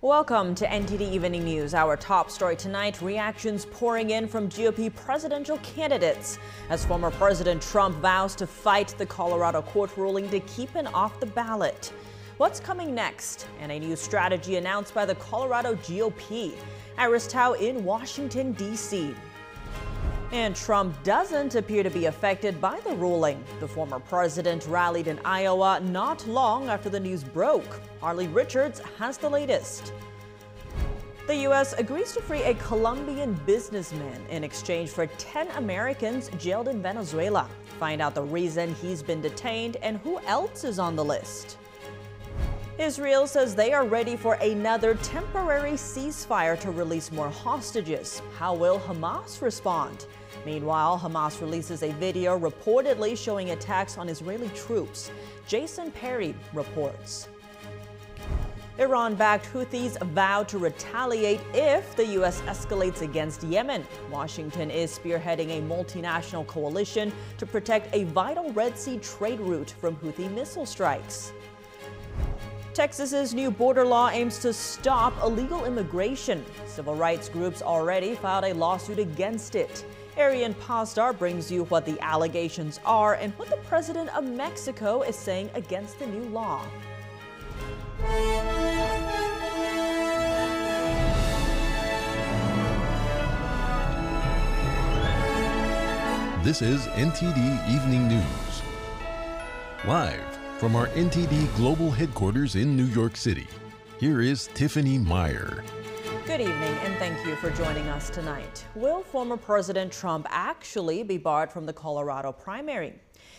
Welcome to NTD Evening News. Our top story tonight reactions pouring in from GOP presidential candidates as former President Trump vows to fight the Colorado court ruling to keep him off the ballot. What's coming next? And a new strategy announced by the Colorado GOP. Iris Tao in Washington, D.C. And Trump doesn't appear to be affected by the ruling. The former president rallied in Iowa not long after the news broke. Arlene Richards has the latest. The U.S. agrees to free a Colombian businessman in exchange for 10 Americans jailed in Venezuela. Find out the reason he's been detained and who else is on the list. Israel says they are ready for another temporary ceasefire to release more hostages. How will Hamas respond? Meanwhile, Hamas releases a video reportedly showing attacks on Israeli troops. Jason Perry reports. Iran backed Houthis vow to retaliate if the U.S. escalates against Yemen. Washington is spearheading a multinational coalition to protect a vital Red Sea trade route from Houthi missile strikes. Texas's new border law aims to stop illegal immigration. Civil rights groups already filed a lawsuit against it. Arian Pasdar brings you what the allegations are and what the president of Mexico is saying against the new law. This is NTD Evening News. Live from our NTD Global Headquarters in New York City, here is Tiffany Meyer. Good evening and thank you for joining us tonight. Will former President Trump actually be barred from the Colorado primary?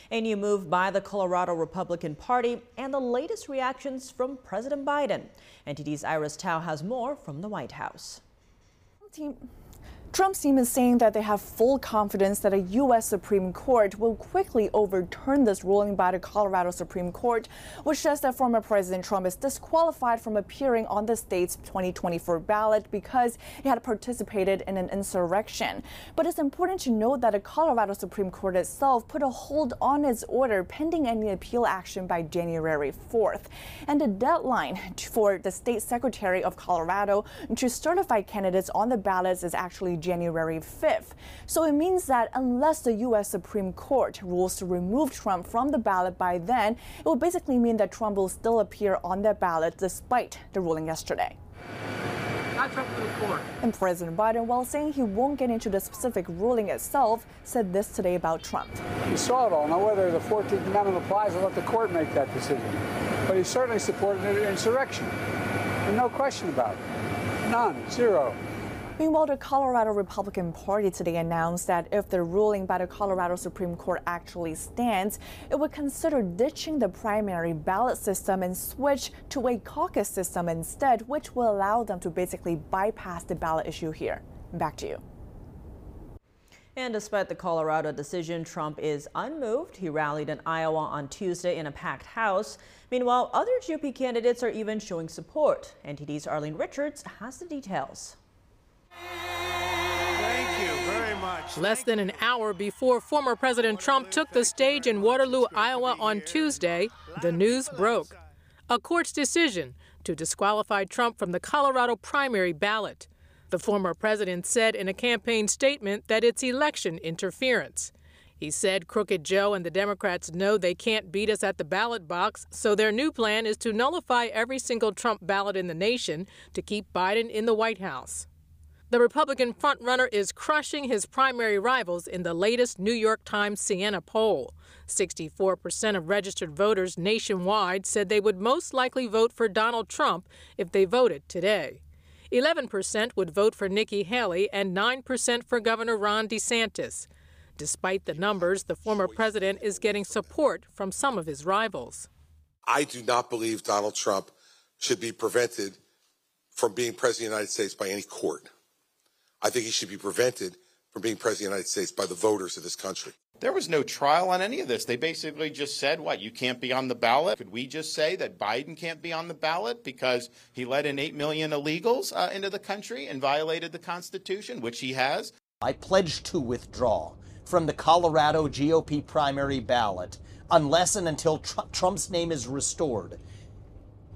A new move by the Colorado Republican Party and the latest reactions from President Biden. NTD's Iris Tao has more from the White House. Team. Trump's team is saying that they have full confidence that a U.S. Supreme Court will quickly overturn this ruling by the Colorado Supreme Court, which says that former President Trump is disqualified from appearing on the state's 2024 ballot because he had participated in an insurrection. But it's important to note that the Colorado Supreme Court itself put a hold on its order pending any appeal action by January 4th. And the deadline for the state secretary of Colorado to certify candidates on the ballots is actually January 5th. So it means that unless the U.S. Supreme Court rules to remove Trump from the ballot by then, it will basically mean that Trump will still appear on the ballot despite the ruling yesterday. And President Biden, while saying he won't get into the specific ruling itself, said this today about Trump. He saw it all. Now, whether the 14th Amendment applies, I'll let the court make that decision. But he certainly supported an insurrection. And no question about it. None. Zero. Meanwhile, the Colorado Republican Party today announced that if the ruling by the Colorado Supreme Court actually stands, it would consider ditching the primary ballot system and switch to a caucus system instead, which will allow them to basically bypass the ballot issue here. Back to you. And despite the Colorado decision, Trump is unmoved. He rallied in Iowa on Tuesday in a packed house. Meanwhile, other GOP candidates are even showing support. NTD's Arlene Richards has the details. Thank you very much. Less than an hour before former President Trump took the stage in Waterloo, Iowa on Tuesday, the news broke. A court's decision to disqualify Trump from the Colorado primary ballot. The former president said in a campaign statement that it's election interference. He said Crooked Joe and the Democrats know they can't beat us at the ballot box, so their new plan is to nullify every single Trump ballot in the nation to keep Biden in the White House. The Republican frontrunner is crushing his primary rivals in the latest New York Times Siena poll. 64% of registered voters nationwide said they would most likely vote for Donald Trump if they voted today. 11% would vote for Nikki Haley and 9% for Governor Ron DeSantis. Despite the numbers, the former president is getting support from some of his rivals. I do not believe Donald Trump should be prevented from being president of the United States by any court. I think he should be prevented from being president of the United States by the voters of this country. There was no trial on any of this. They basically just said, what, you can't be on the ballot? Could we just say that Biden can't be on the ballot because he let in 8 million illegals uh, into the country and violated the Constitution, which he has? I pledge to withdraw from the Colorado GOP primary ballot unless and until Tr- Trump's name is restored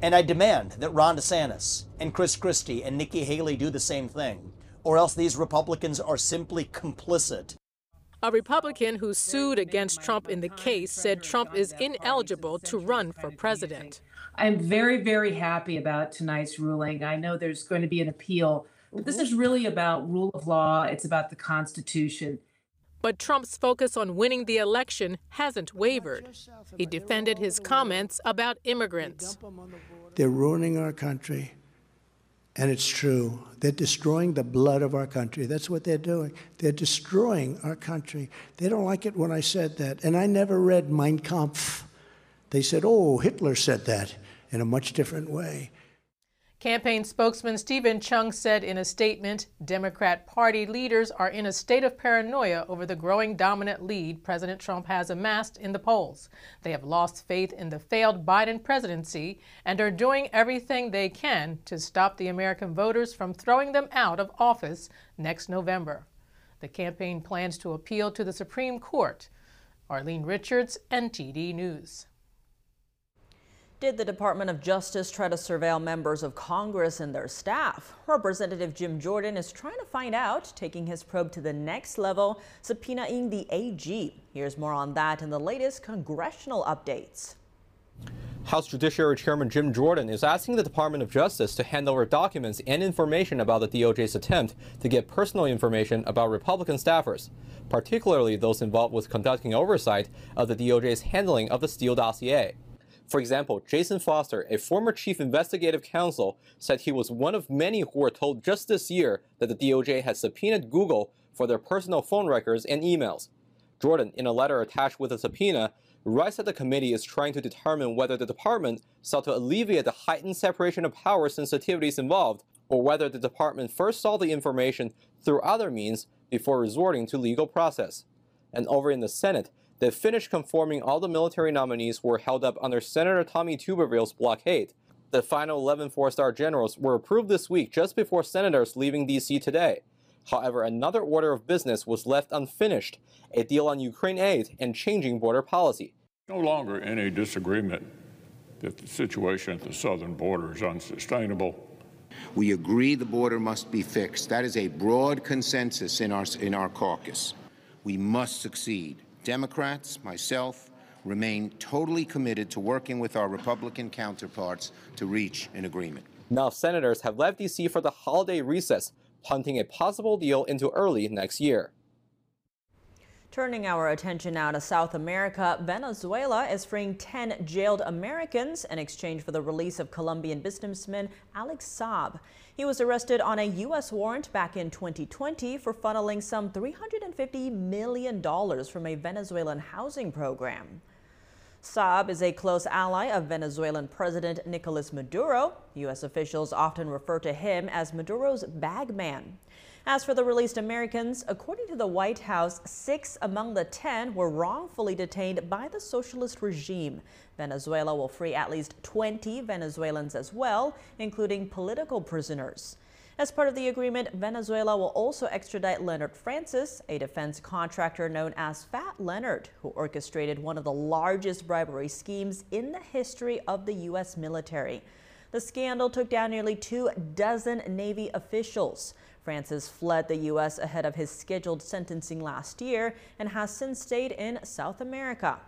And I demand that Ron DeSantis and Chris Christie and Nikki Haley do the same thing, or else these Republicans are simply complicit. A Republican who sued against Trump in the case said Trump is ineligible to run for president. I'm very, very happy about tonight's ruling. I know there's going to be an appeal, but this is really about rule of law, it's about the Constitution. But Trump's focus on winning the election hasn't wavered. He defended his comments about immigrants. They're ruining our country. And it's true. They're destroying the blood of our country. That's what they're doing. They're destroying our country. They don't like it when I said that. And I never read Mein Kampf. They said, oh, Hitler said that in a much different way. Campaign spokesman Steven Cheung said in a statement Democrat Party leaders are in a state of paranoia over the growing dominant lead President Trump has amassed in the polls. They have lost faith in the failed Biden presidency and are doing everything they can to stop the American voters from throwing them out of office next November. The campaign plans to appeal to the Supreme Court. Arlene Richards, NTD News. Did the Department of Justice try to surveil members of Congress and their staff? Representative Jim Jordan is trying to find out, taking his probe to the next level, subpoenaing the AG. Here's more on that in the latest congressional updates. House Judiciary Chairman Jim Jordan is asking the Department of Justice to hand over documents and information about the DOJ's attempt to get personal information about Republican staffers, particularly those involved with conducting oversight of the DOJ's handling of the Steele dossier. For example, Jason Foster, a former chief investigative counsel, said he was one of many who were told just this year that the DOJ had subpoenaed Google for their personal phone records and emails. Jordan, in a letter attached with a subpoena, writes that the committee is trying to determine whether the department sought to alleviate the heightened separation of power sensitivities involved, or whether the department first saw the information through other means before resorting to legal process. And over in the Senate, they finished conforming all the military nominees were held up under Senator Tommy Tuberville's blockade. The final 11 four-star generals were approved this week just before senators leaving D.C. today. However, another order of business was left unfinished, a deal on Ukraine aid and changing border policy. No longer any disagreement that the situation at the southern border is unsustainable. We agree the border must be fixed. That is a broad consensus in our, in our caucus. We must succeed. Democrats, myself, remain totally committed to working with our Republican counterparts to reach an agreement. Now, senators have left D.C. for the holiday recess, punting a possible deal into early next year. Turning our attention now to South America, Venezuela is freeing 10 jailed Americans in exchange for the release of Colombian businessman Alex Saab. He was arrested on a U.S. warrant back in 2020 for funneling some $350 million from a Venezuelan housing program. Saab is a close ally of Venezuelan President Nicolas Maduro. U.S. officials often refer to him as Maduro's bagman. As for the released Americans, according to the White House, six among the 10 were wrongfully detained by the socialist regime. Venezuela will free at least 20 Venezuelans as well, including political prisoners. As part of the agreement, Venezuela will also extradite Leonard Francis, a defense contractor known as Fat Leonard, who orchestrated one of the largest bribery schemes in the history of the U.S. military. The scandal took down nearly two dozen Navy officials. Francis fled the U.S. ahead of his scheduled sentencing last year and has since stayed in South America.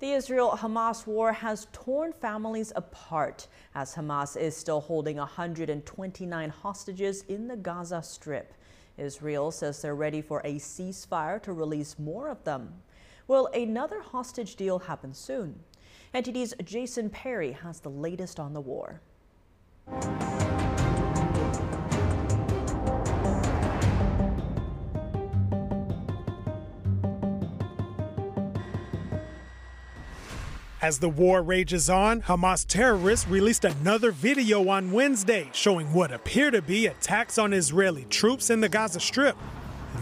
The Israel Hamas war has torn families apart as Hamas is still holding 129 hostages in the Gaza Strip. Israel says they're ready for a ceasefire to release more of them. Will another hostage deal happen soon? NTD's Jason Perry has the latest on the war. As the war rages on, Hamas terrorists released another video on Wednesday showing what appear to be attacks on Israeli troops in the Gaza Strip.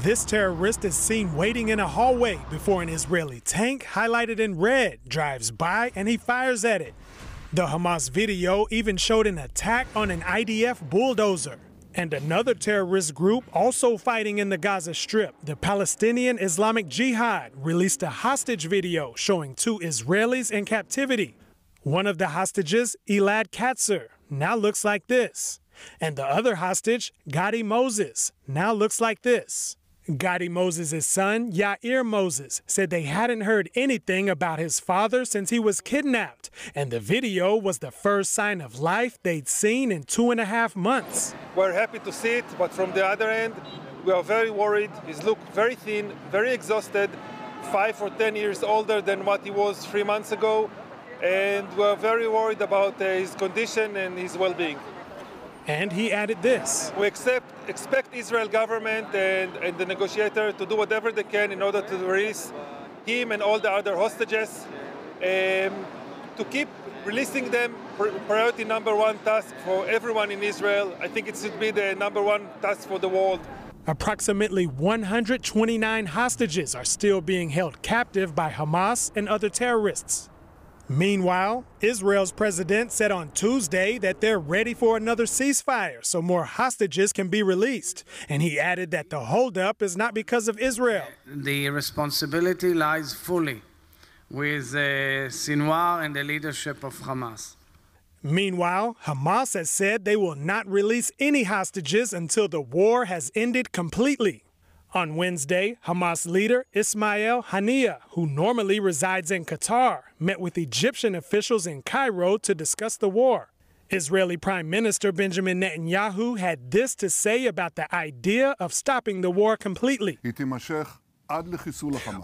This terrorist is seen waiting in a hallway before an Israeli tank, highlighted in red, drives by and he fires at it. The Hamas video even showed an attack on an IDF bulldozer. And another terrorist group also fighting in the Gaza Strip, the Palestinian Islamic Jihad, released a hostage video showing two Israelis in captivity. One of the hostages, Elad Katzir, now looks like this. And the other hostage, Gadi Moses, now looks like this. Gadi Moses' son, Yair Moses, said they hadn't heard anything about his father since he was kidnapped, and the video was the first sign of life they'd seen in two and a half months. We're happy to see it, but from the other end, we are very worried. He's looked very thin, very exhausted, five or ten years older than what he was three months ago, and we're very worried about uh, his condition and his well-being. And he added this. We accept, expect Israel government and, and the negotiator to do whatever they can in order to release him and all the other hostages. Um, to keep releasing them, priority number one task for everyone in Israel. I think it should be the number one task for the world. Approximately 129 hostages are still being held captive by Hamas and other terrorists. Meanwhile, Israel's president said on Tuesday that they're ready for another ceasefire so more hostages can be released. And he added that the holdup is not because of Israel. The responsibility lies fully with uh, Sinwar and the leadership of Hamas. Meanwhile, Hamas has said they will not release any hostages until the war has ended completely. On Wednesday, Hamas leader Ismail Haniyeh, who normally resides in Qatar, met with Egyptian officials in Cairo to discuss the war. Israeli Prime Minister Benjamin Netanyahu had this to say about the idea of stopping the war completely.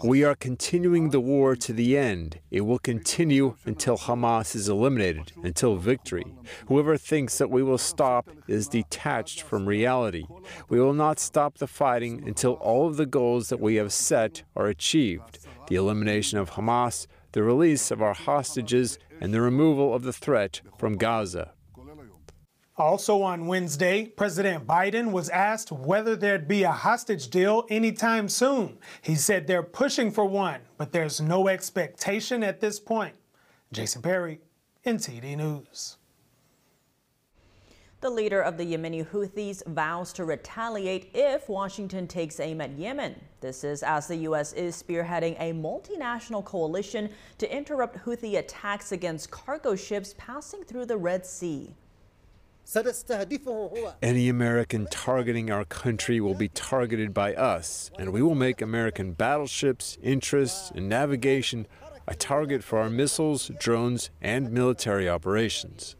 We are continuing the war to the end. It will continue until Hamas is eliminated, until victory. Whoever thinks that we will stop is detached from reality. We will not stop the fighting until all of the goals that we have set are achieved the elimination of Hamas, the release of our hostages, and the removal of the threat from Gaza. Also on Wednesday, President Biden was asked whether there'd be a hostage deal anytime soon. He said they're pushing for one, but there's no expectation at this point. Jason Perry, NTD News. The leader of the Yemeni Houthis vows to retaliate if Washington takes aim at Yemen. This is as the U.S. is spearheading a multinational coalition to interrupt Houthi attacks against cargo ships passing through the Red Sea. Any American targeting our country will be targeted by us, and we will make American battleships, interests, and navigation a target for our missiles, drones, and military operations.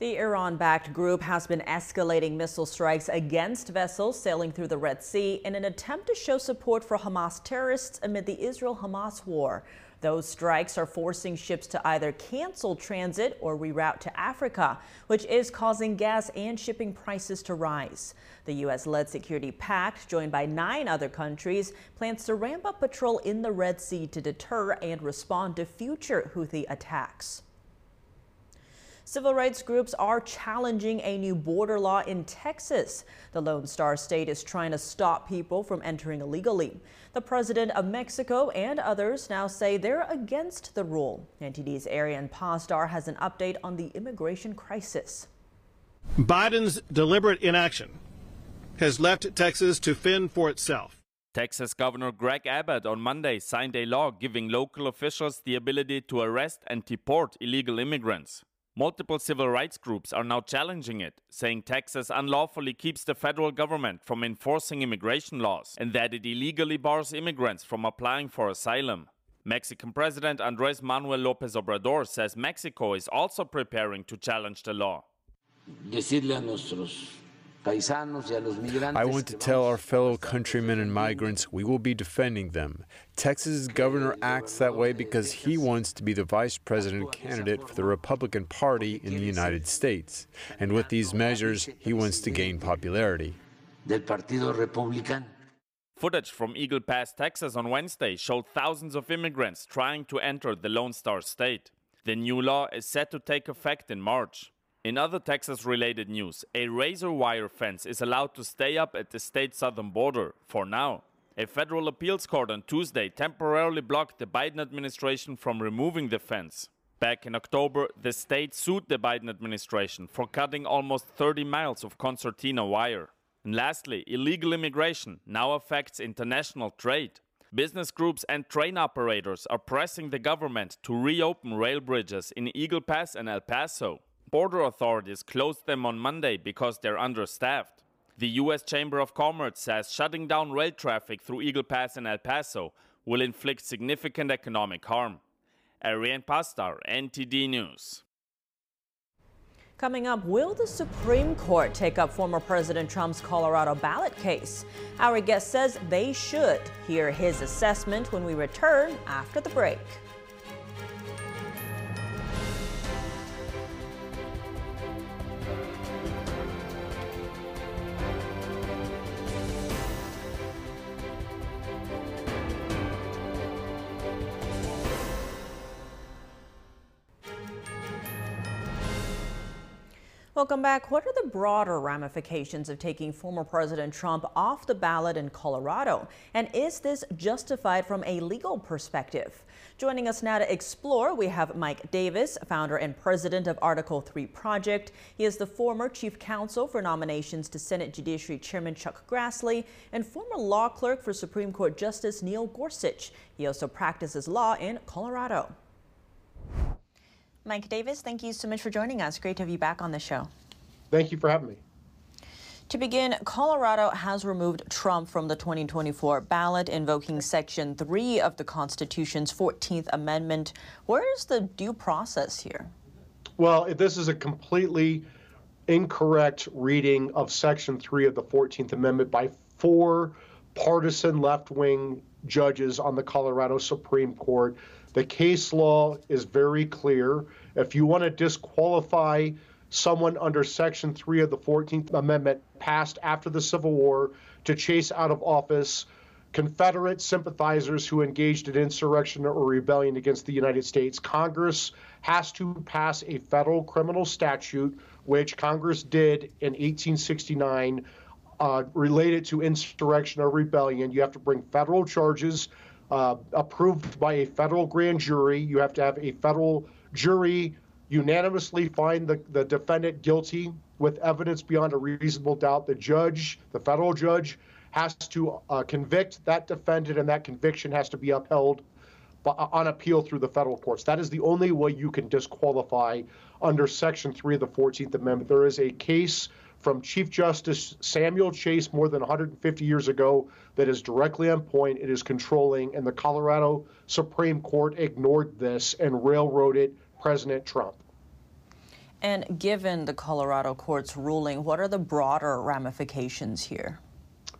The Iran backed group has been escalating missile strikes against vessels sailing through the Red Sea in an attempt to show support for Hamas terrorists amid the Israel Hamas war. Those strikes are forcing ships to either cancel transit or reroute to Africa, which is causing gas and shipping prices to rise. The U.S. led security pact, joined by nine other countries, plans to ramp up patrol in the Red Sea to deter and respond to future Houthi attacks. Civil rights groups are challenging a new border law in Texas. The Lone Star State is trying to stop people from entering illegally. The president of Mexico and others now say they're against the rule. NTD's Arian Pasdar has an update on the immigration crisis. Biden's deliberate inaction has left Texas to fend for itself. Texas Governor Greg Abbott on Monday signed a law giving local officials the ability to arrest and deport illegal immigrants. Multiple civil rights groups are now challenging it, saying Texas unlawfully keeps the federal government from enforcing immigration laws and that it illegally bars immigrants from applying for asylum. Mexican President Andres Manuel Lopez Obrador says Mexico is also preparing to challenge the law. I want to tell our fellow countrymen and migrants we will be defending them. Texas's governor acts that way because he wants to be the vice president candidate for the Republican Party in the United States. And with these measures, he wants to gain popularity. Footage from Eagle Pass, Texas on Wednesday showed thousands of immigrants trying to enter the Lone Star State. The new law is set to take effect in March. In other Texas related news, a razor wire fence is allowed to stay up at the state's southern border for now. A federal appeals court on Tuesday temporarily blocked the Biden administration from removing the fence. Back in October, the state sued the Biden administration for cutting almost 30 miles of concertina wire. And lastly, illegal immigration now affects international trade. Business groups and train operators are pressing the government to reopen rail bridges in Eagle Pass and El Paso. Border authorities closed them on Monday because they're understaffed. The U.S. Chamber of Commerce says shutting down rail traffic through Eagle Pass and El Paso will inflict significant economic harm. Arian Pasdar, NTD News. Coming up, will the Supreme Court take up former President Trump's Colorado ballot case? Our guest says they should. Hear his assessment when we return after the break. Welcome back. What are the broader ramifications of taking former President Trump off the ballot in Colorado? And is this justified from a legal perspective? Joining us now to explore, we have Mike Davis, founder and president of Article 3 Project. He is the former chief counsel for nominations to Senate Judiciary Chairman Chuck Grassley and former law clerk for Supreme Court Justice Neil Gorsuch. He also practices law in Colorado. Mike Davis, thank you so much for joining us. Great to have you back on the show. Thank you for having me. To begin, Colorado has removed Trump from the 2024 ballot, invoking Section 3 of the Constitution's 14th Amendment. Where is the due process here? Well, this is a completely incorrect reading of Section 3 of the 14th Amendment by four partisan left wing judges on the Colorado Supreme Court. The case law is very clear. If you want to disqualify someone under Section 3 of the 14th Amendment passed after the Civil War to chase out of office Confederate sympathizers who engaged in insurrection or rebellion against the United States, Congress has to pass a federal criminal statute, which Congress did in 1869, uh, related to insurrection or rebellion. You have to bring federal charges uh, approved by a federal grand jury. You have to have a federal jury unanimously find the, the defendant guilty with evidence beyond a reasonable doubt. The judge, the federal judge, has to uh, convict that defendant, and that conviction has to be upheld on appeal through the federal courts. That is the only way you can disqualify under Section 3 of the 14th Amendment. There is a case from Chief Justice Samuel Chase more than 150 years ago that is directly on point. It is controlling, and the Colorado Supreme Court ignored this and railroaded President Trump. And given the Colorado court's ruling, what are the broader ramifications here?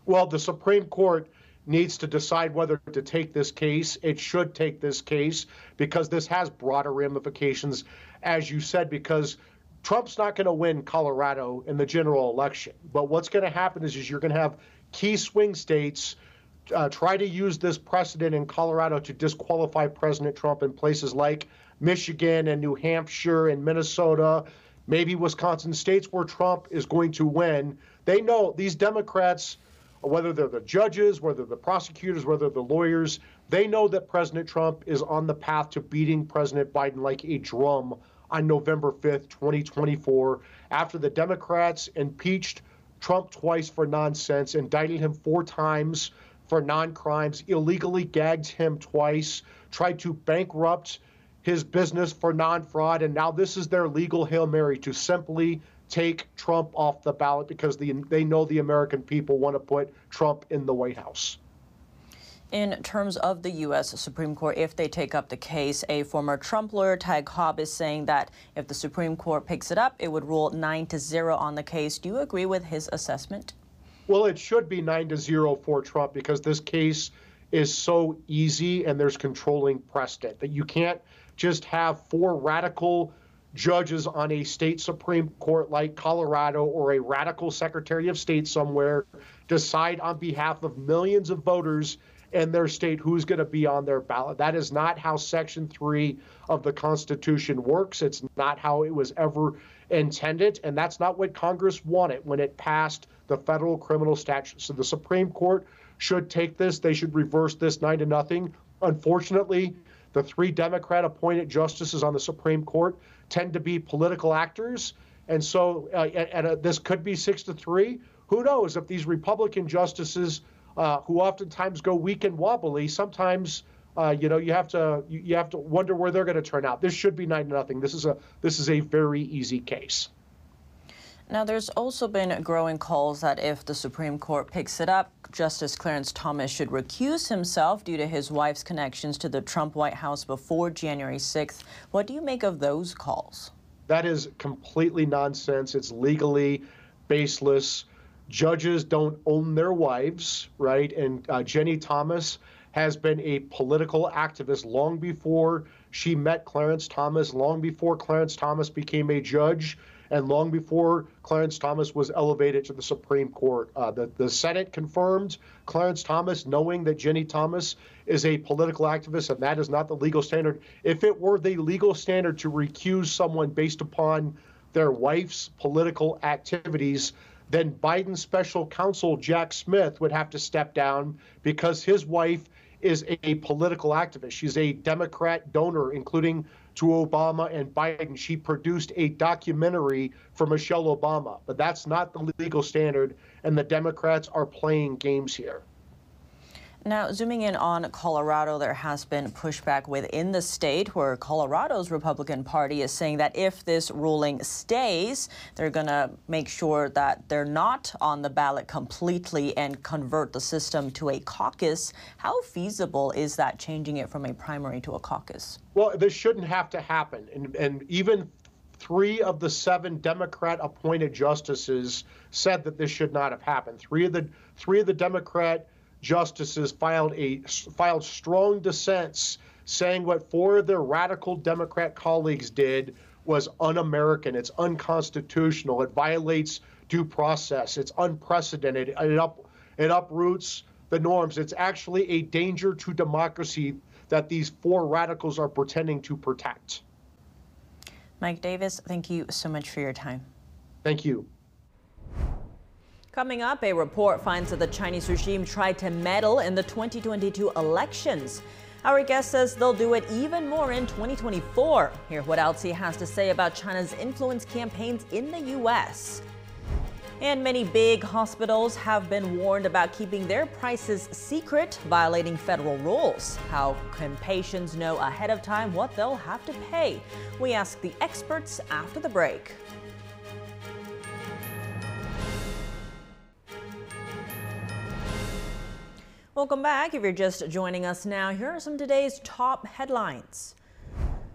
Well, the Supreme Court needs to decide whether to take this case. It should take this case because this has broader ramifications, as you said, because Trump's not going to win Colorado in the general election. But what's going to happen is, is you're going to have key swing states uh, try to use this precedent in Colorado to disqualify President Trump in places like Michigan and New Hampshire and Minnesota, maybe Wisconsin, states where Trump is going to win. They know these Democrats, whether they're the judges, whether the prosecutors, whether the lawyers, they know that President Trump is on the path to beating President Biden like a drum on November 5th, 2024, after the Democrats impeached Trump twice for nonsense, indicted him four times for non crimes, illegally gagged him twice, tried to bankrupt his business for non fraud, and now this is their legal Hail Mary to simply take Trump off the ballot because the, they know the American people want to put Trump in the White House. In terms of the U.S. Supreme Court, if they take up the case, a former Trump lawyer, Ty Cobb, is saying that if the Supreme Court picks it up, it would rule 9 to 0 on the case. Do you agree with his assessment? Well, it should be 9 to 0 for Trump because this case is so easy and there's controlling precedent that you can't just have four radical judges on a state Supreme Court like Colorado or a radical Secretary of State somewhere decide on behalf of millions of voters in their state who's going to be on their ballot. That is not how Section 3 of the Constitution works. It's not how it was ever intended. And that's not what Congress wanted when it passed the federal criminal statute. So the Supreme Court should take this. They should reverse this nine to nothing. Unfortunately, the three Democrat appointed justices on the Supreme Court tend to be political actors. And so, uh, and, and uh, this could be six to three. Who knows if these Republican justices uh, who oftentimes go weak and wobbly. Sometimes, uh, you know, you have to you, you have to wonder where they're going to turn out. This should be nine to nothing. This is a this is a very easy case. Now, there's also been growing calls that if the Supreme Court picks it up, Justice Clarence Thomas should recuse himself due to his wife's connections to the Trump White House before January 6th. What do you make of those calls? That is completely nonsense. It's legally baseless. Judges don't own their wives, right? And uh, Ginni Thomas has been a political activist long before she met Clarence Thomas, long before Clarence Thomas became a judge and long before Clarence Thomas was elevated to the Supreme Court. Uh, the, the Senate confirmed Clarence Thomas, knowing that Ginni Thomas is a political activist, and that is not the legal standard. If it were the legal standard to recuse someone based upon their wife's political activities, then Biden's special counsel, Jack Smith, would have to step down because his wife is a political activist. She's a Democrat donor, including to Obama and Biden. She produced a documentary for Michelle Obama, but that's not the legal standard, and the Democrats are playing games here. Now, zooming in on Colorado, there has been pushback within the state where Colorado's Republican Party is saying that if this ruling stays, they're going to make sure that they're not on the ballot completely and convert the system to a caucus. How feasible is that changing it from a primary to a caucus? Well, this shouldn't have to happen. And, and even three of the seven Democrat appointed justices said that this should not have happened. Three of the three of the Democrat justices filed a filed strong dissents saying what four of their radical Democrat colleagues did was un-American. It's unconstitutional. It violates due process. It's unprecedented. It up it uproots the norms. It's actually a danger to democracy that these four radicals are pretending to protect. Mike Davis, thank you so much for your time. Thank you. Coming up, a report finds that the Chinese regime tried to meddle in the 2022 elections. Our guest says they'll do it even more in 2024. Hear what else he has to say about China's influence campaigns in the U.S. And many big hospitals have been warned about keeping their prices secret, violating federal rules. How can patients know ahead of time what they'll have to pay? We ask the experts after the break. Welcome back. If you're just joining us now, here are some today's top headlines.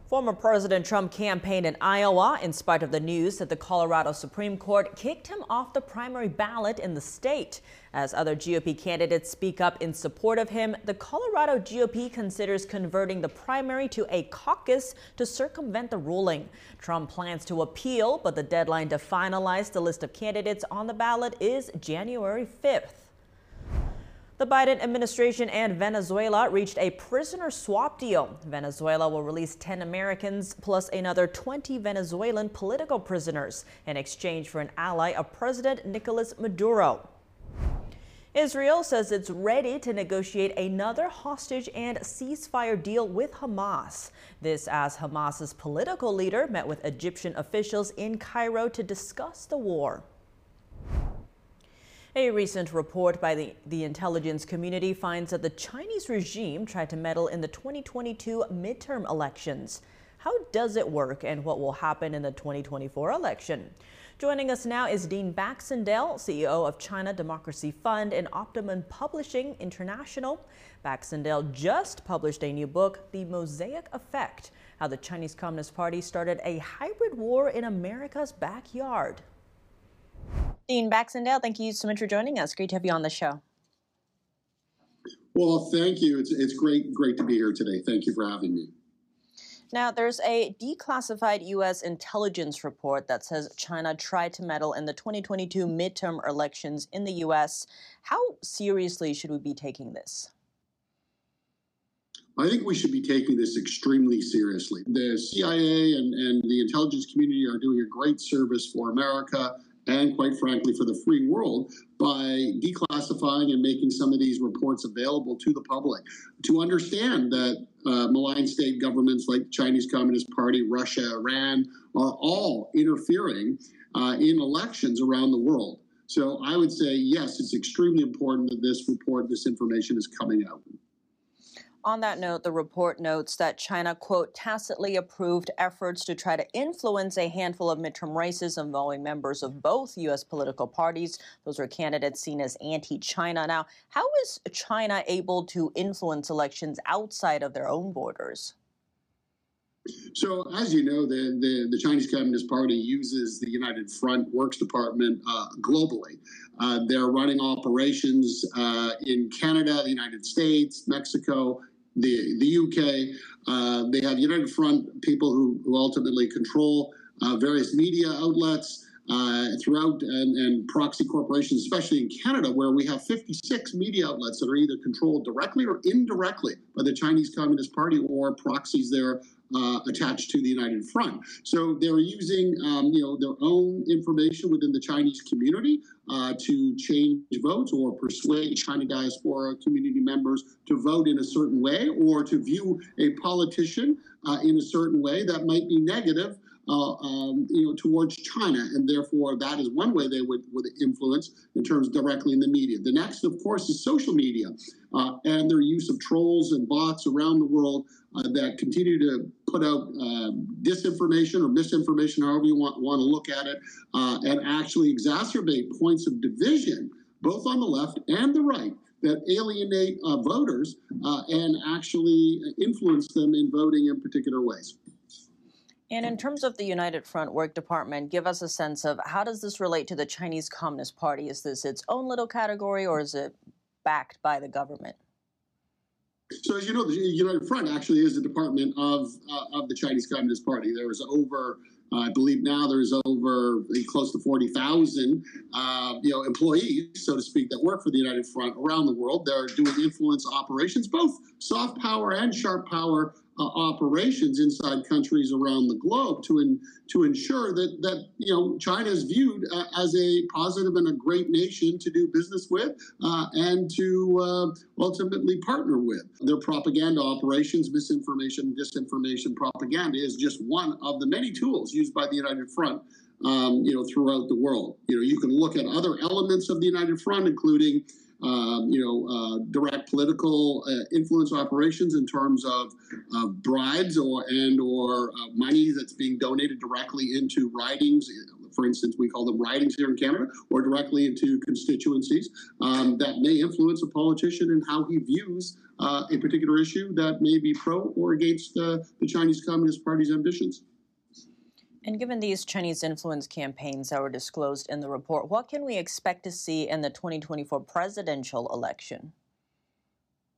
Former President Trump campaigned in Iowa in spite of the news that the Colorado Supreme Court kicked him off the primary ballot in the state. As other GOP candidates speak up in support of him, the Colorado GOP considers converting the primary to a caucus to circumvent the ruling. Trump plans to appeal, but the deadline to finalize the list of candidates on the ballot is January 5th. The Biden administration and Venezuela reached a prisoner swap deal. Venezuela will release 10 Americans plus another 20 Venezuelan political prisoners in exchange for an ally of President Nicolas Maduro. Israel says it's ready to negotiate another hostage and ceasefire deal with Hamas. This as Hamas's political leader met with Egyptian officials in Cairo to discuss the war. A recent report by the, the intelligence community finds that the Chinese regime tried to meddle in the 2022 midterm elections. How does it work and what will happen in the 2024 election? Joining us now is Dean Baxendale, CEO of China Democracy Fund and Optimum Publishing International. Baxendale just published a new book, The Mosaic Effect How the Chinese Communist Party Started a Hybrid War in America's Backyard. Dean Baxendale, thank you so much for joining us. Great to have you on the show. Well, thank you. It's, it's great, great to be here today. Thank you for having me. Now, there's a declassified U.S. intelligence report that says China tried to meddle in the 2022 midterm elections in the U.S. How seriously should we be taking this? I think we should be taking this extremely seriously. The CIA and, and the intelligence community are doing a great service for America and quite frankly for the free world by declassifying and making some of these reports available to the public to understand that uh, malign state governments like the Chinese Communist Party, Russia, Iran are all interfering uh, in elections around the world. So I would say, yes, it's extremely important that this report, this information is coming out. On that note, the report notes that China, quote, tacitly approved efforts to try to influence a handful of midterm races involving members of both U.S. political parties. Those are candidates seen as anti China. Now, how is China able to influence elections outside of their own borders? So, as you know, the, the, the, Chinese Communist Party uses the United Front Works Department uh, globally. Uh, they're running operations uh, in Canada, the United States, Mexico, the, the UK. Uh, they have United Front people who, who ultimately control uh, various media outlets. Uh, throughout and, and, proxy corporations, especially in Canada, where we have 56 media outlets that are either controlled directly or indirectly by the Chinese Communist Party or proxies there uh, attached to the United Front. So they're using, um, you know, their own information within the Chinese community uh, to change votes or persuade China diaspora community members to vote in a certain way or to view a politician uh, in a certain way that might be negative uh, um, you know, towards China, and therefore that is one way they would, would influence in terms directly in the media. The next, of course, is social media uh, and their use of trolls and bots around the world uh, that continue to put out uh, disinformation or misinformation, however you want, want to look at it, uh, and actually exacerbate points of division, both on the left and the right that alienate uh, voters uh, and actually influence them in voting in particular ways. And in terms of the United Front Work Department, give us a sense of how does this relate to the Chinese Communist Party? Is this its own little category or is it backed by the government? So, as you know, the United Front actually is a department of uh, of the Chinese Communist Party. There was over, I believe, now there's over close to forty thousand, uh, you know, employees, so to speak, that work for the United Front around the world. They're doing influence operations, both soft power and sharp power uh, operations inside countries around the globe to in, to ensure that that you know China is viewed uh, as a positive and a great nation to do business with uh, and to uh, ultimately partner with. Their propaganda operations, misinformation, disinformation, propaganda is just one of the many tools used by the United Front. Um, you know, throughout the world. You know, you can look at other elements of the United Front, including you know, uh, direct political uh, influence operations in terms of, bribes or and or uh, money that's being donated directly into ridings. For instance, we call them ridings here in Canada, or directly into constituencies um, that may influence a politician and how he views uh, a particular issue that may be pro or against the Chinese Communist Party's ambitions. And given these Chinese influence campaigns that were disclosed in the report, what can we expect to see in the 2024 presidential election?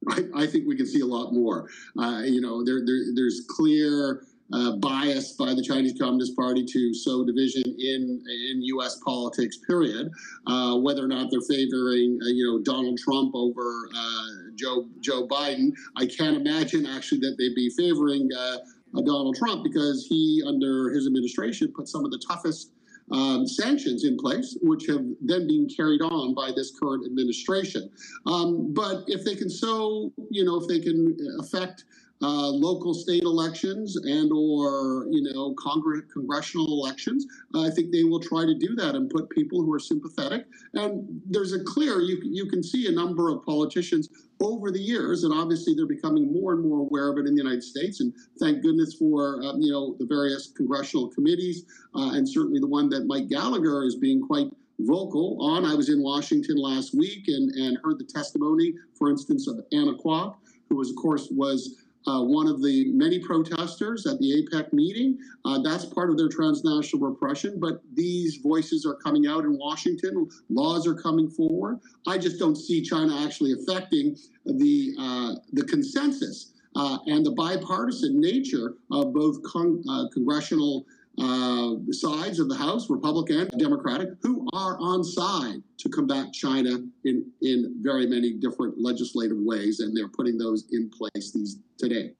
I, I think we can see a lot more. Uh, you know, there, there, there's clear uh, bias by the Chinese Communist Party to sow division in in U.S. politics. Period. Uh, whether or not they're favoring, uh, you know, Donald Trump over uh, Joe Joe Biden, I can't imagine actually that they'd be favoring uh, Donald Trump because he, under his administration, put some of the toughest um, sanctions in place, which have then been carried on by this current administration. Um, but if they can so, you know, if they can affect uh, local state elections and or you know Congress congressional elections. Uh, I think they will try to do that and put people who are sympathetic. And there's a clear you you can see a number of politicians over the years, and obviously they're becoming more and more aware of it in the United States. And thank goodness for um, you know the various congressional committees, uh, and certainly the one that Mike Gallagher is being quite vocal on. I was in Washington last week and, and heard the testimony, for instance, of Anna Kwok, who was, of course, was uh, one of the many protesters at the APEC meeting. Uh, that's part of their transnational repression, but these voices are coming out in Washington. Laws are coming forward. I just don't see China actually affecting the uh, the consensus uh, and the bipartisan nature of both con- uh, congressional uh, sides of the House, Republican and Democratic, who are on side to combat China in, in very many different legislative ways, and they're putting those in place these today.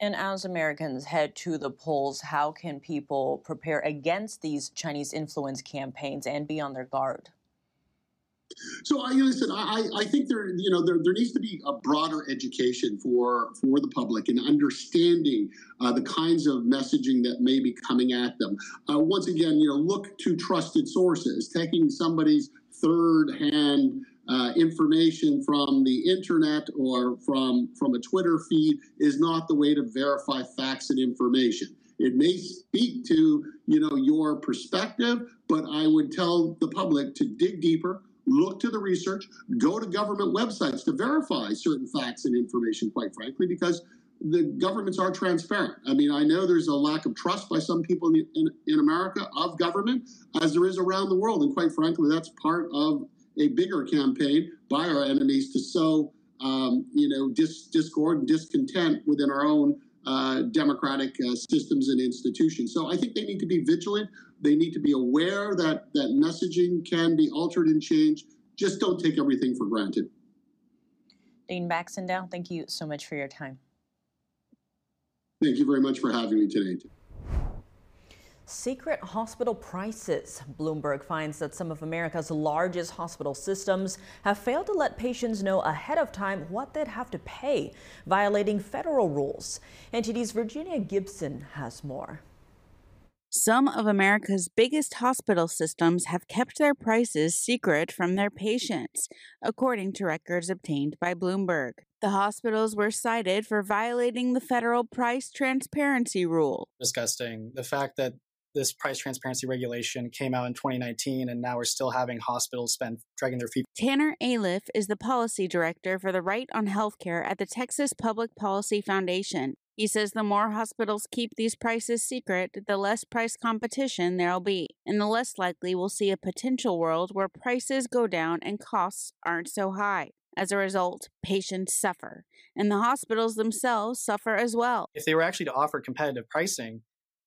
And as Americans head to the polls, how can people prepare against these Chinese influence campaigns and be on their guard? So I listen. I, I think there, you know, there, there needs to be a broader education for for the public and understanding uh, the kinds of messaging that may be coming at them. Uh, once again, you know, look to trusted sources. Taking somebody's third hand uh, information from the internet or from from a Twitter feed is not the way to verify facts and information. It may speak to you know your perspective, but I would tell the public to dig deeper, look to the research, go to government websites to verify certain facts and information. Quite frankly, because the governments are transparent. I mean, I know there's a lack of trust by some people in, in, in America of government, as there is around the world, and quite frankly, that's part of a bigger campaign by our enemies to sow, um, you know, dis- discord and discontent within our own uh, democratic uh, systems and institutions. So I think they need to be vigilant. They need to be aware that that messaging can be altered and changed. Just don't take everything for granted. Dean Baxendale, thank you so much for your time. Thank you very much for having me today. Secret hospital prices. Bloomberg finds that some of America's largest hospital systems have failed to let patients know ahead of time what they'd have to pay, violating federal rules. NTD's Virginia Gibson has more. Some of America's biggest hospital systems have kept their prices secret from their patients, according to records obtained by Bloomberg. The hospitals were cited for violating the federal price transparency rule. Disgusting. The fact that this price transparency regulation came out in 2019, and now we're still having hospitals spend dragging their feet. Tanner Aliff is the policy director for the Right on Healthcare at the Texas Public Policy Foundation. He says the more hospitals keep these prices secret, the less price competition there'll be, and the less likely we'll see a potential world where prices go down and costs aren't so high. As a result, patients suffer, and the hospitals themselves suffer as well. If they were actually to offer competitive pricing,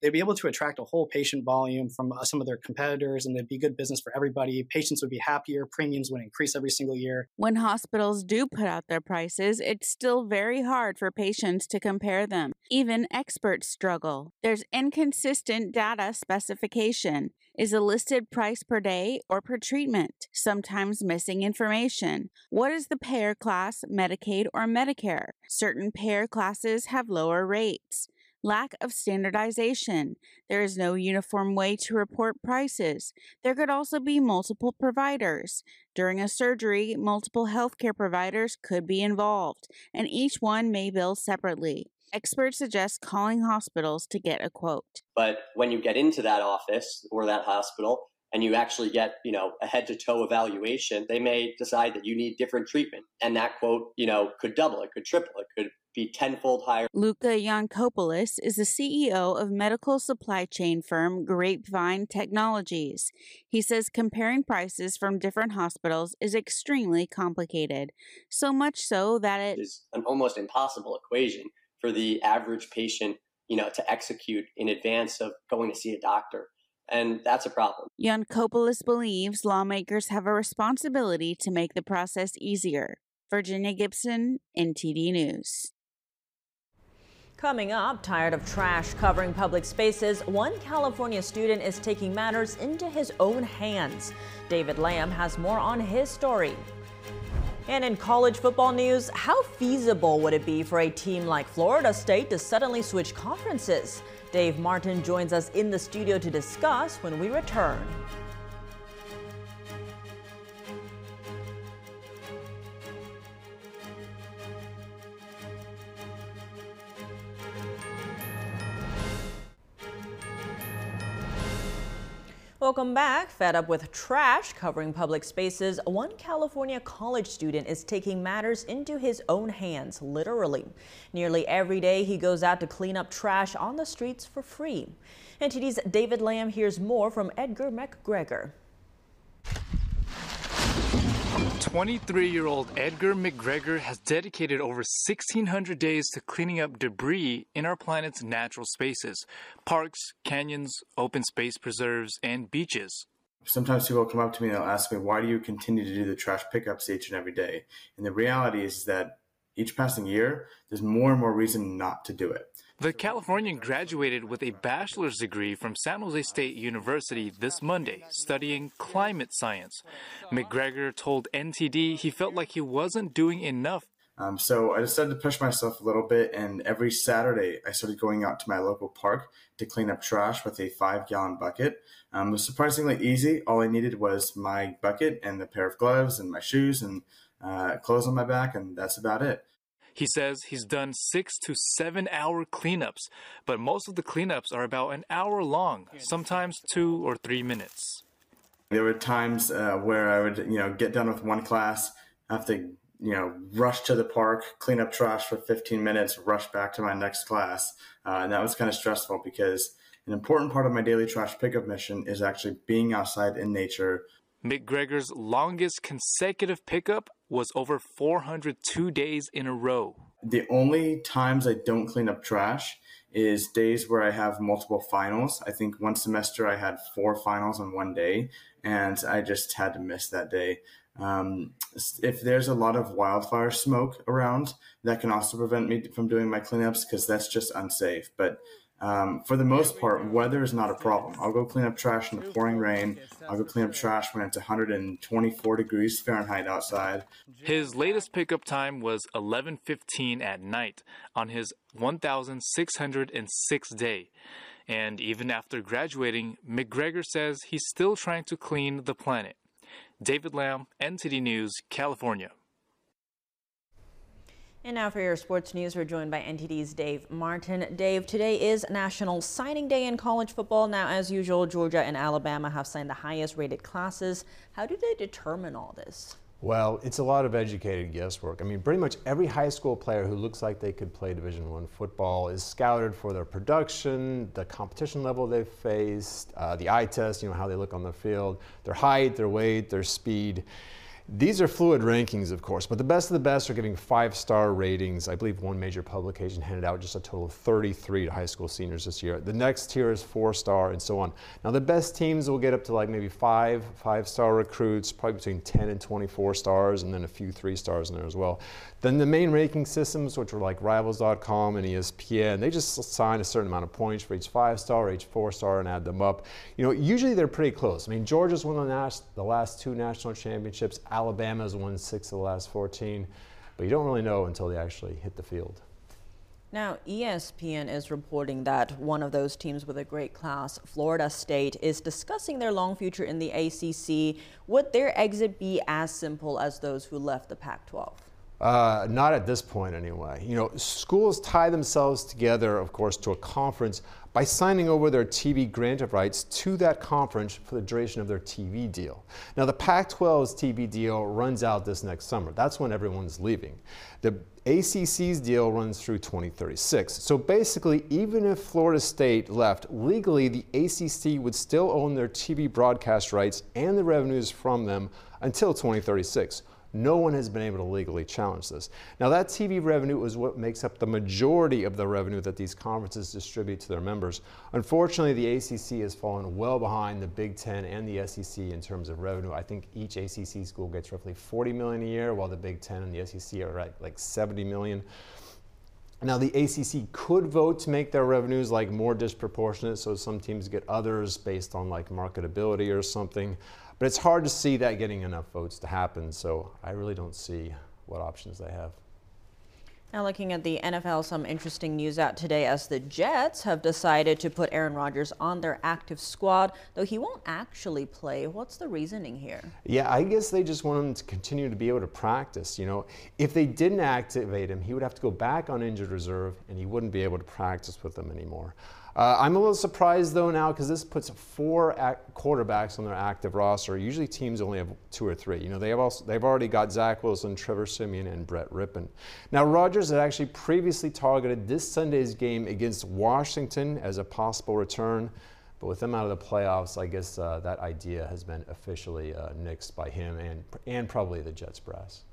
they'd be able to attract a whole patient volume from uh, some of their competitors and they'd be good business for everybody. Patients would be happier, premiums would increase every single year. When hospitals do put out their prices, it's still very hard for patients to compare them. Even experts struggle. There's inconsistent data specification. Is a listed price per day or per treatment? Sometimes missing information. What is the payer class, Medicaid or Medicare? Certain payer classes have lower rates lack of standardization. There is no uniform way to report prices. There could also be multiple providers. During a surgery, multiple healthcare providers could be involved, and each one may bill separately. Experts suggest calling hospitals to get a quote. But when you get into that office or that hospital, and you actually get, you know, a head to toe evaluation, they may decide that you need different treatment. And that quote, you know, could double, it could triple, it could be tenfold higher. Luca Yankopoulos is the CEO of medical supply chain firm Grapevine Technologies. He says comparing prices from different hospitals is extremely complicated, so much so that it is an almost impossible equation for the average patient, you know, to execute in advance of going to see a doctor. And that's a problem. Yankopoulos believes lawmakers have a responsibility to make the process easier. Virginia Gibson, NTD News. Coming up, tired of trash covering public spaces, one California student is taking matters into his own hands. David Lamb has more on his story. And in college football news, how feasible would it be for a team like Florida State to suddenly switch conferences? Dave Martin joins us in the studio to discuss when we return. Welcome back. Fed up with trash covering public spaces, one California college student is taking matters into his own hands, literally. Nearly every day he goes out to clean up trash on the streets for free. NTD's David Lamb hears more from Edgar McGregor. 23 year old Edgar McGregor has dedicated over 1,600 days to cleaning up debris in our planet's natural spaces parks, canyons, open space preserves, and beaches. Sometimes people come up to me and they'll ask me, Why do you continue to do the trash pickups each and every day? And the reality is that each passing year, there's more and more reason not to do it. The Californian graduated with a bachelor's degree from San Jose State University this Monday, studying climate science. McGregor told NTD he felt like he wasn't doing enough. Um, so I decided to push myself a little bit, and every Saturday I started going out to my local park to clean up trash with a five gallon bucket. Um, it was surprisingly easy. All I needed was my bucket and a pair of gloves and my shoes and uh, clothes on my back, and that's about it. He says he's done six to seven hour cleanups, but most of the cleanups are about an hour long, sometimes two or three minutes. There were times uh, where I would, you know, get done with one class, have to, you know, rush to the park, clean up trash for 15 minutes, rush back to my next class. Uh, and that was kind of stressful because an important part of my daily trash pickup mission is actually being outside in nature. McGregor's longest consecutive pickup was over 402 days in a row. The only times I don't clean up trash is days where I have multiple finals. I think one semester I had four finals on one day, and I just had to miss that day. Um, if there's a lot of wildfire smoke around, that can also prevent me from doing my cleanups because that's just unsafe. But um, for the most part, weather is not a problem. I'll go clean up trash in the pouring rain. I'll go clean up trash when it's 124 degrees Fahrenheit outside. His latest pickup time was 11:15 at night on his 1,606 day. And even after graduating, McGregor says he's still trying to clean the planet. David Lamb, NTD News, California. And now for your sports news, we're joined by NTD's Dave Martin. Dave, today is National Signing Day in college football. Now, as usual, Georgia and Alabama have signed the highest rated classes. How do they determine all this? Well, it's a lot of educated guesswork. I mean, pretty much every high school player who looks like they could play Division One football is scouted for their production, the competition level they've faced, uh, the eye test, you know, how they look on the field, their height, their weight, their speed. These are fluid rankings, of course, but the best of the best are giving five-star ratings. I believe one major publication handed out just a total of 33 to high school seniors this year. The next tier is four-star and so on. Now, the best teams will get up to like maybe five five-star recruits, probably between 10 and 24 stars, and then a few three-stars in there as well. Then the main ranking systems, which are like Rivals.com and ESPN, they just assign a certain amount of points for each five-star, each four-star, and add them up. You know, usually they're pretty close. I mean, Georgia's won the, the last two national championships. Alabama's won six of the last 14, but you don't really know until they actually hit the field. Now, ESPN is reporting that one of those teams with a great class, Florida State, is discussing their long future in the ACC. Would their exit be as simple as those who left the Pac 12? Uh, not at this point, anyway. You know, schools tie themselves together, of course, to a conference by signing over their TV grant of rights to that conference for the duration of their TV deal. Now, the Pac 12's TV deal runs out this next summer. That's when everyone's leaving. The ACC's deal runs through 2036. So basically, even if Florida State left, legally, the ACC would still own their TV broadcast rights and the revenues from them until 2036. No one has been able to legally challenge this. Now, that TV revenue is what makes up the majority of the revenue that these conferences distribute to their members. Unfortunately, the ACC has fallen well behind the Big Ten and the SEC in terms of revenue. I think each ACC school gets roughly 40 million a year, while the Big Ten and the SEC are at like 70 million. Now, the ACC could vote to make their revenues like more disproportionate, so some teams get others based on like marketability or something. But it's hard to see that getting enough votes to happen, so I really don't see what options they have. Now looking at the NFL, some interesting news out today as the Jets have decided to put Aaron Rodgers on their active squad, though he won't actually play. What's the reasoning here? Yeah, I guess they just want him to continue to be able to practice. You know, if they didn't activate him, he would have to go back on injured reserve and he wouldn't be able to practice with them anymore. Uh, I'm a little surprised though now because this puts four quarterbacks on their active roster. Usually teams only have two or three. You know they have also they've already got Zach Wilson, Trevor Siemian, and Brett Rypien. Now Rodgers had actually previously targeted this Sunday's game against Washington as a possible return. But with them out of the playoffs, I guess uh, that idea has been officially uh, nixed by him and, and probably the Jets brass.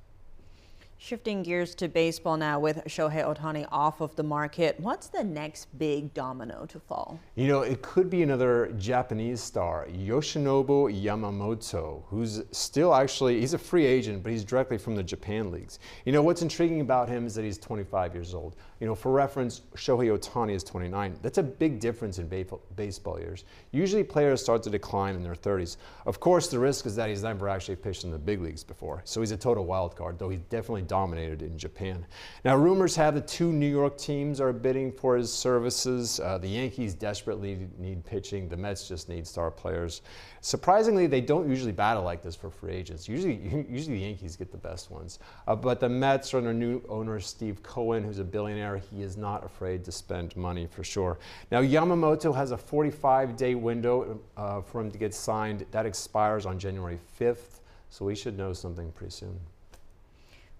Shifting gears to baseball now with Shohei Ohtani off of the market. What's the next big domino to fall? You know, it could be another Japanese star, Yoshinobu Yamamoto, who's still actually, he's a free agent, but he's directly from the Japan leagues. You know, what's intriguing about him is that he's 25 years old. You know, for reference, Shohei Ohtani is 29. That's a big difference in baseball years. Usually players start to decline in their 30s. Of course, the risk is that he's never actually pitched in the big leagues before. So he's a total wild card, though he's definitely dominated in Japan. Now, rumors have the two New York teams are bidding for his services. Uh, the Yankees desperately need pitching. The Mets just need star players. Surprisingly, they don't usually battle like this for free agents. Usually, usually the Yankees get the best ones. Uh, but the Mets, under new owner Steve Cohen, who's a billionaire, he is not afraid to spend money for sure. Now, Yamamoto has a 45 day window uh, for him to get signed. That expires on January 5th, so we should know something pretty soon.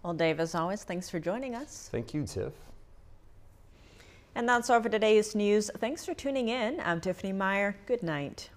Well, Dave, as always, thanks for joining us. Thank you, Tiff. And that's all for today's news. Thanks for tuning in. I'm Tiffany Meyer. Good night.